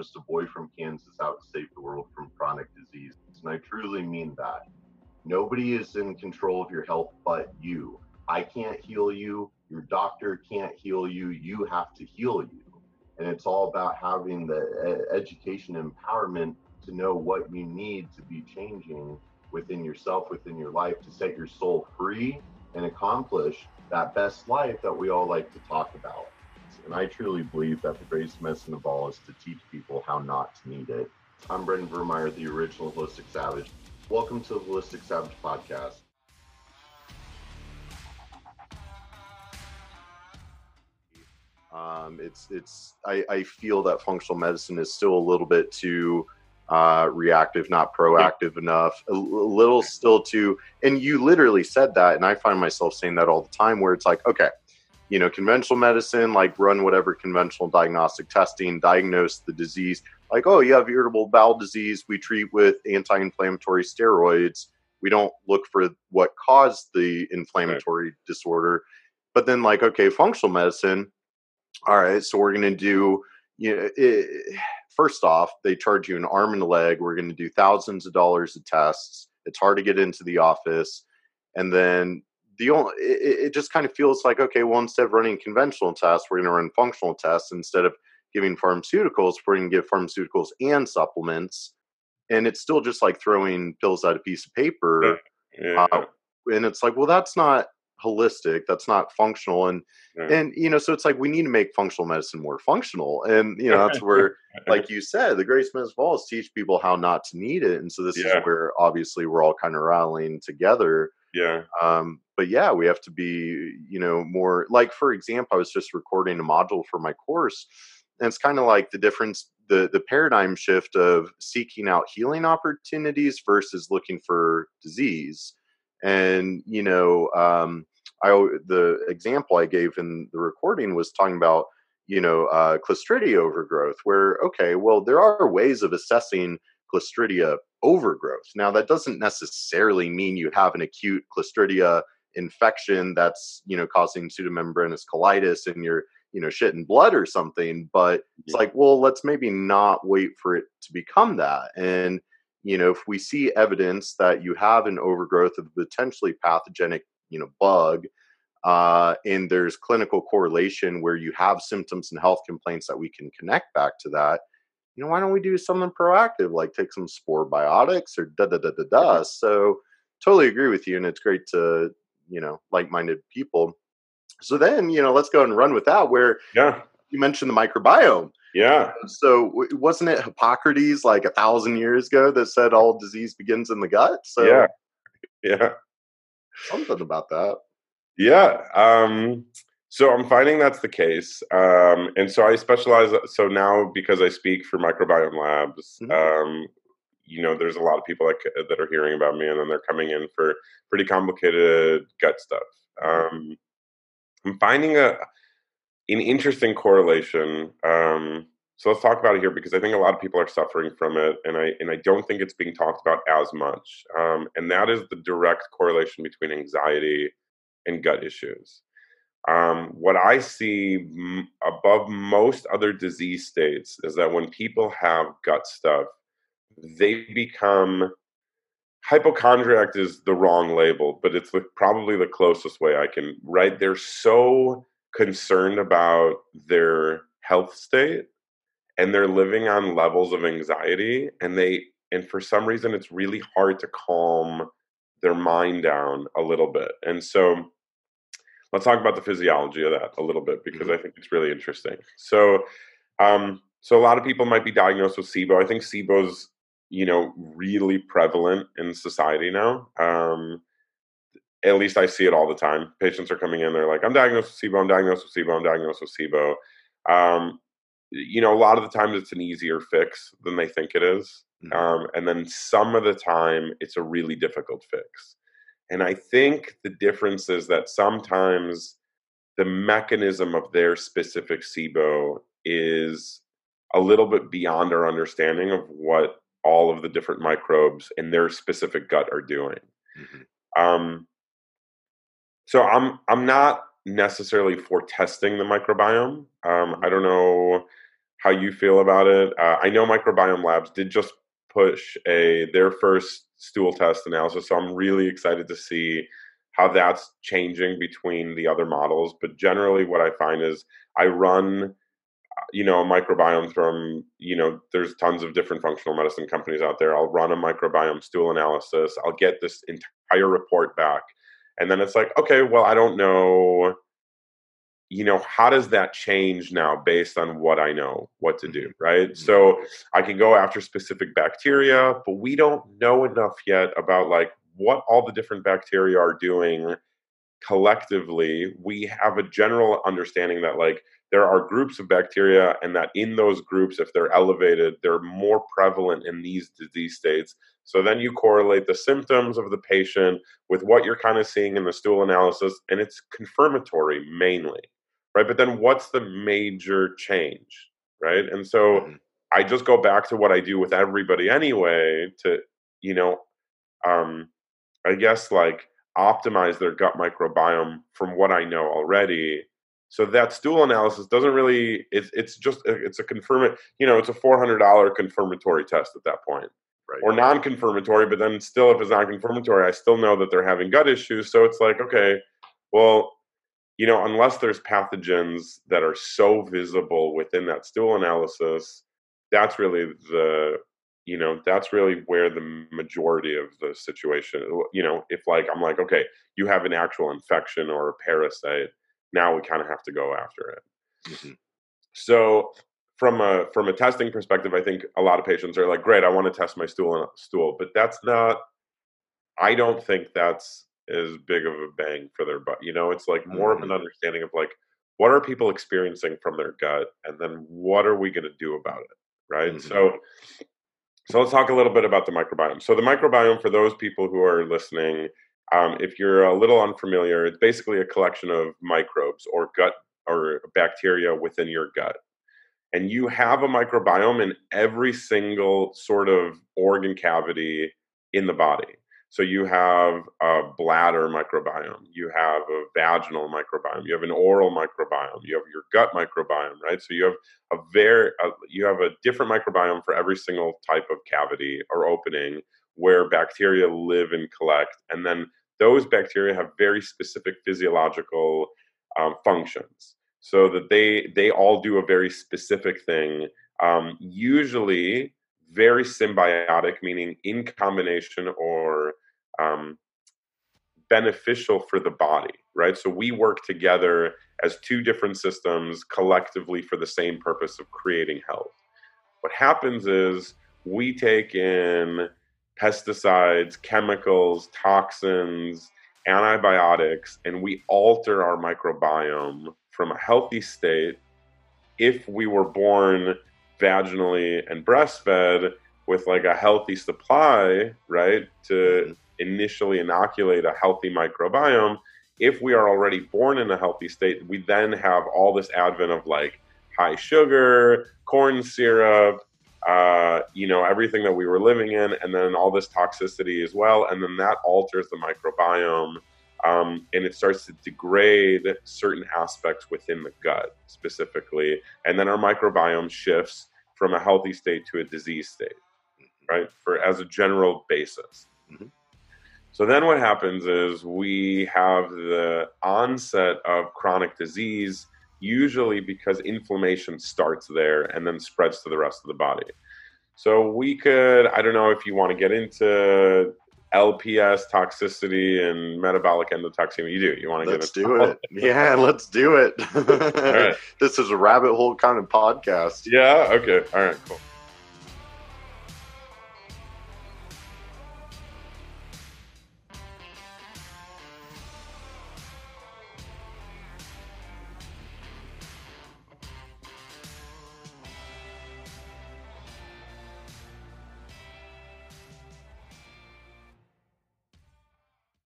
just a boy from Kansas out to save the world from chronic disease. And I truly mean that. Nobody is in control of your health but you. I can't heal you. Your doctor can't heal you. You have to heal you. And it's all about having the education empowerment to know what you need to be changing within yourself, within your life, to set your soul free and accomplish that best life that we all like to talk about. And I truly believe that the greatest medicine of all is to teach people how not to need it. I'm Brendan Vermeyer, the original Holistic Savage. Welcome to the Holistic Savage podcast. Um, it's it's I, I feel that functional medicine is still a little bit too uh, reactive, not proactive enough, a, a little still too. And you literally said that, and I find myself saying that all the time, where it's like, okay, you know, conventional medicine, like run whatever conventional diagnostic testing, diagnose the disease. Like, oh, you have irritable bowel disease. We treat with anti-inflammatory steroids. We don't look for what caused the inflammatory right. disorder. But then, like, okay, functional medicine. All right, so we're going to do, you know, it, first off, they charge you an arm and a leg. We're going to do thousands of dollars of tests. It's hard to get into the office. And then the only, it, it just kind of feels like, okay, well, instead of running conventional tests, we're going to run functional tests. Instead of giving pharmaceuticals, we're going to give pharmaceuticals and supplements. And it's still just like throwing pills at a piece of paper. Yeah. Uh, and it's like, well, that's not holistic that's not functional and yeah. and you know so it's like we need to make functional medicine more functional and you know that's where like you said the greatest medicine of all is teach people how not to need it and so this yeah. is where obviously we're all kind of rallying together yeah um but yeah we have to be you know more like for example i was just recording a module for my course and it's kind of like the difference the the paradigm shift of seeking out healing opportunities versus looking for disease and you know um, I the example I gave in the recording was talking about you know uh, Clostridia overgrowth, where okay, well there are ways of assessing Clostridia overgrowth. Now that doesn't necessarily mean you have an acute Clostridia infection that's you know causing pseudomembranous colitis and you're you know shit in blood or something but it's like well let's maybe not wait for it to become that. And you know if we see evidence that you have an overgrowth of potentially pathogenic you know bug uh, and there's clinical correlation where you have symptoms and health complaints that we can connect back to that you know why don't we do something proactive like take some spore biotics or da da da da da. So totally agree with you and it's great to you know like-minded people so then you know let's go and run with that where yeah you mentioned the microbiome yeah so wasn't it hippocrates like a thousand years ago that said all disease begins in the gut so yeah yeah something about that. Yeah. Um, so I'm finding that's the case. Um, and so I specialize. So now, because I speak for microbiome labs, mm-hmm. um, you know, there's a lot of people that, that are hearing about me and then they're coming in for pretty complicated gut stuff. Mm-hmm. Um, I'm finding a an interesting correlation um, so let's talk about it here because I think a lot of people are suffering from it, and I and I don't think it's being talked about as much. Um, and that is the direct correlation between anxiety and gut issues. Um, what I see m- above most other disease states is that when people have gut stuff, they become hypochondriac is the wrong label, but it's the, probably the closest way I can. Right? They're so concerned about their health state and they're living on levels of anxiety and they and for some reason it's really hard to calm their mind down a little bit and so let's talk about the physiology of that a little bit because mm-hmm. i think it's really interesting so um so a lot of people might be diagnosed with sibo i think sibo's you know really prevalent in society now um at least i see it all the time patients are coming in they're like i'm diagnosed with sibo i'm diagnosed with sibo i'm diagnosed with sibo um, you know, a lot of the times it's an easier fix than they think it is. Mm-hmm. Um, and then some of the time it's a really difficult fix. And I think the difference is that sometimes the mechanism of their specific SIBO is a little bit beyond our understanding of what all of the different microbes in their specific gut are doing. Mm-hmm. Um, so I'm I'm not necessarily for testing the microbiome. Um, I don't know how you feel about it. Uh, I know Microbiome Labs did just push a their first stool test analysis, so I'm really excited to see how that's changing between the other models. But generally, what I find is I run you know a microbiome from you know there's tons of different functional medicine companies out there. I'll run a microbiome stool analysis. I'll get this entire report back. And then it's like okay well i don't know you know how does that change now based on what i know what to do right? Mm-hmm. so i can go after specific bacteria but we don't know enough yet about like what all the different bacteria are doing collectively. We have a general understanding that like there are groups of bacteria and that in those groups if they're elevated they're more prevalent in these disease states. So then you correlate the symptoms of the patient with what you're kind of seeing in the stool analysis and it's confirmatory mainly right? But then what's the major change right? And so mm-hmm. i just go back to what i do with everybody anyway to you know um i guess like optimize their gut microbiome from what i know already so that stool analysis doesn't really it's it's just uh, it's a confirm you know it's a four hundred dollar confirmatory test at that point. Right. Or non-confirmatory, but then still, if it's non-confirmatory, I still know that they're having gut issues. So it's like, okay, well, you know, unless there's pathogens that are so visible within that stool analysis, that's really the you know that's really where the majority of the situation you know if like i'm like okay you have an actual infection or a parasite now we kind of have to go after it. Mm-hmm. So from a from a testing perspective, I think a lot of patients are like, "Great, I want to test my stool stool," but that's not. I don't think that's as big of a bang for their butt. You know, it's like more mm-hmm. of an mm-hmm. understanding of like what are people experiencing from their gut, and then what are we going to do about it, right? Mm-hmm. So. So let's talk a little bit about the microbiome. So the microbiome, for those people who are listening, um, if you're a little unfamiliar, it's basically a collection of microbes or gut or bacteria within your gut. And you have a microbiome in every single sort of organ cavity in the body. So you have a bladder microbiome, you have a vaginal microbiome, you have an oral microbiome, you have your gut microbiome, right? So you have a very uh, you have a different microbiome for every single type of cavity or opening where bacteria live and collect, and then those bacteria have very specific physiological um, functions. So that they they all do a very specific thing um, usually very symbiotic meaning in combination or um, beneficial for the body right? So we work together as two different systems collectively for the same purpose of creating health. What happens is we take in pesticides, chemicals, toxins, antibiotics, and we alter our microbiome from a healthy state if we were born vaginally and breastfed with like a healthy supply, right, to mm-hmm. initially inoculate a healthy microbiome. If we are already born in a healthy state, we then have all this advent of like high sugar, corn syrup, uh, you know, everything that we were living in, and then all this toxicity as well. And then that alters the microbiome um, and it starts to degrade certain aspects within the gut specifically. And then our microbiome shifts from a healthy state to a disease state, right? For as a general basis. Mm-hmm. So then what happens is we have the onset of chronic disease usually because inflammation starts there and then spreads to the rest of the body. So we could, I don't know if you want to get into LPS toxicity and metabolic endotoxemia. You do. You want to let's get do it? Yeah, let's do it. This is a rabbit hole kind of podcast. Yeah. Okay. All right. Cool.